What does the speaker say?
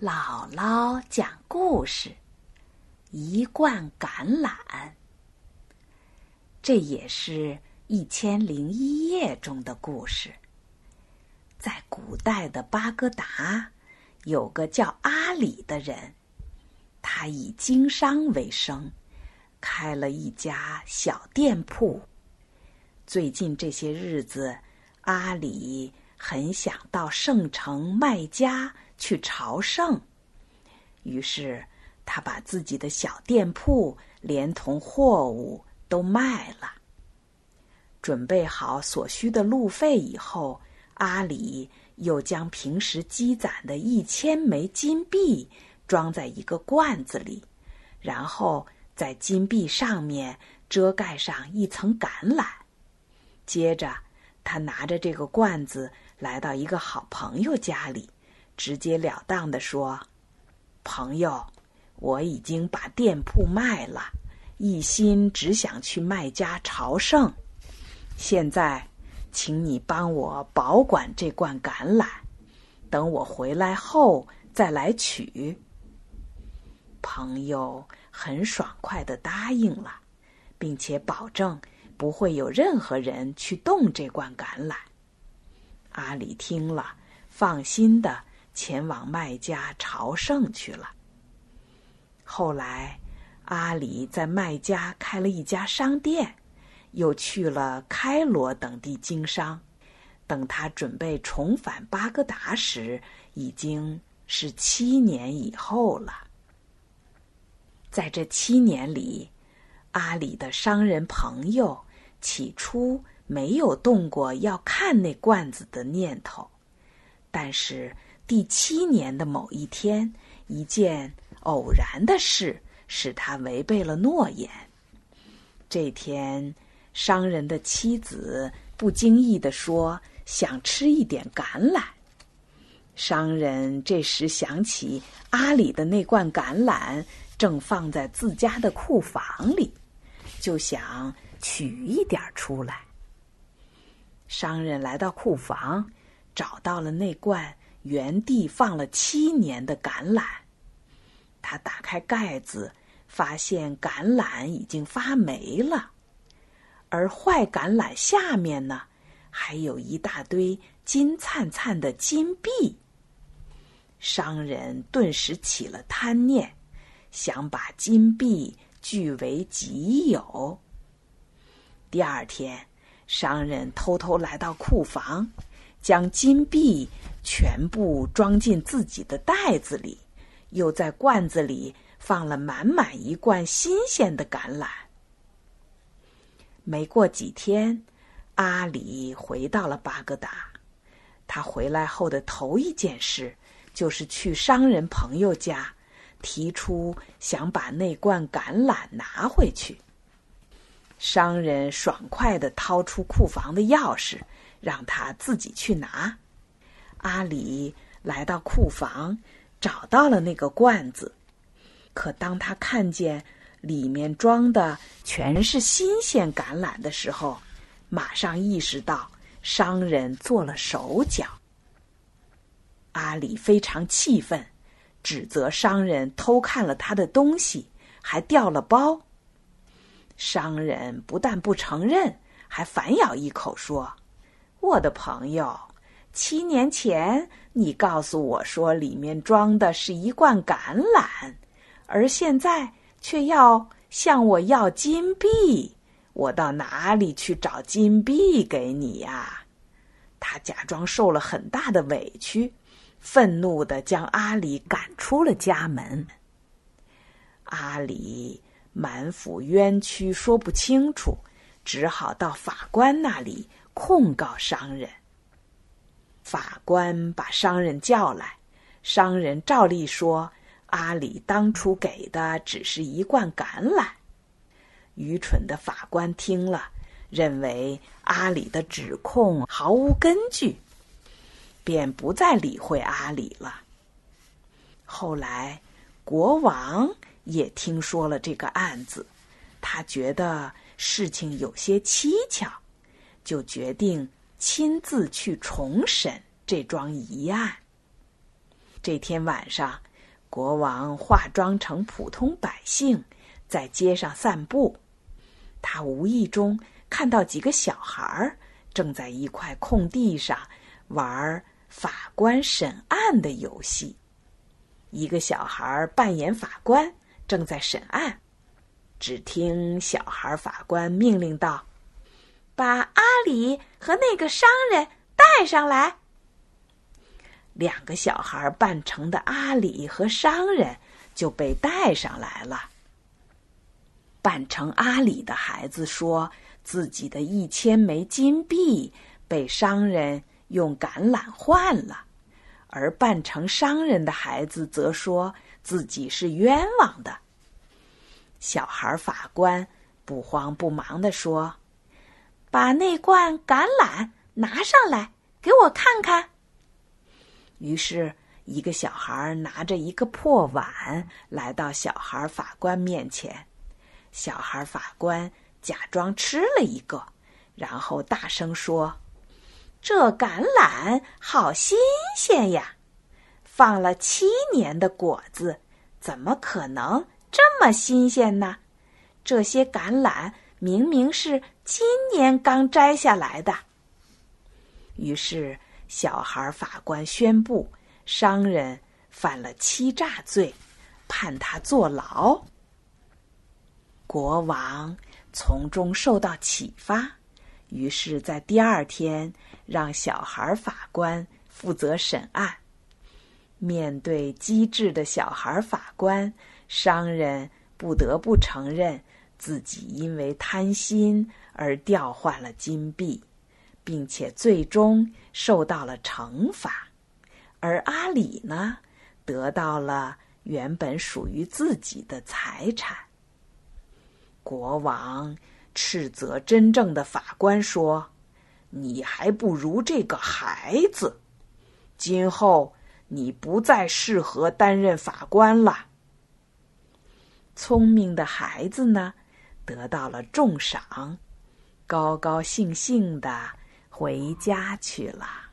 姥姥讲故事：一罐橄榄。这也是一千零一夜中的故事。在古代的巴格达，有个叫阿里的人，他以经商为生，开了一家小店铺。最近这些日子，阿里很想到圣城麦加。去朝圣，于是他把自己的小店铺连同货物都卖了。准备好所需的路费以后，阿里又将平时积攒的一千枚金币装在一个罐子里，然后在金币上面遮盖上一层橄榄。接着，他拿着这个罐子来到一个好朋友家里。直截了当的说：“朋友，我已经把店铺卖了，一心只想去麦家朝圣。现在，请你帮我保管这罐橄榄，等我回来后再来取。”朋友很爽快的答应了，并且保证不会有任何人去动这罐橄榄。阿里听了，放心的。前往麦家朝圣去了。后来，阿里在麦家开了一家商店，又去了开罗等地经商。等他准备重返巴格达时，已经是七年以后了。在这七年里，阿里的商人朋友起初没有动过要看那罐子的念头，但是。第七年的某一天，一件偶然的事使他违背了诺言。这天，商人的妻子不经意地说：“想吃一点橄榄。”商人这时想起阿里的那罐橄榄正放在自家的库房里，就想取一点出来。商人来到库房，找到了那罐。原地放了七年的橄榄，他打开盖子，发现橄榄已经发霉了，而坏橄榄下面呢，还有一大堆金灿灿的金币。商人顿时起了贪念，想把金币据为己有。第二天，商人偷偷来到库房。将金币全部装进自己的袋子里，又在罐子里放了满满一罐新鲜的橄榄。没过几天，阿里回到了巴格达。他回来后的头一件事，就是去商人朋友家，提出想把那罐橄榄拿回去。商人爽快的掏出库房的钥匙。让他自己去拿。阿里来到库房，找到了那个罐子。可当他看见里面装的全是新鲜橄榄的时候，马上意识到商人做了手脚。阿里非常气愤，指责商人偷看了他的东西，还掉了包。商人不但不承认，还反咬一口说。我的朋友，七年前你告诉我说里面装的是一罐橄榄，而现在却要向我要金币，我到哪里去找金币给你呀？他假装受了很大的委屈，愤怒的将阿里赶出了家门。阿里满腹冤屈，说不清楚，只好到法官那里。控告商人。法官把商人叫来，商人照例说：“阿里当初给的只是一罐橄榄。”愚蠢的法官听了，认为阿里的指控毫无根据，便不再理会阿里了。后来，国王也听说了这个案子，他觉得事情有些蹊跷。就决定亲自去重审这桩疑案。这天晚上，国王化妆成普通百姓，在街上散步。他无意中看到几个小孩儿正在一块空地上玩法官审案的游戏。一个小孩扮演法官，正在审案。只听小孩法官命令道：“把阿里和那个商人带上来。”两个小孩扮成的阿里和商人就被带上来了。扮成阿里的孩子说自己的一千枚金币被商人用橄榄换了，而扮成商人的孩子则说自己是冤枉的。小孩法官不慌不忙地说：“把那罐橄榄拿上来，给我看看。”于是，一个小孩拿着一个破碗来到小孩法官面前。小孩法官假装吃了一个，然后大声说：“这橄榄好新鲜呀！放了七年的果子，怎么可能这么新鲜呢？这些橄榄明明是今年刚摘下来的。”于是。小孩法官宣布，商人犯了欺诈罪，判他坐牢。国王从中受到启发，于是，在第二天让小孩法官负责审案。面对机智的小孩法官，商人不得不承认自己因为贪心而调换了金币。并且最终受到了惩罚，而阿里呢，得到了原本属于自己的财产。国王斥责真正的法官说：“你还不如这个孩子，今后你不再适合担任法官了。”聪明的孩子呢，得到了重赏，高高兴兴的。回家去了。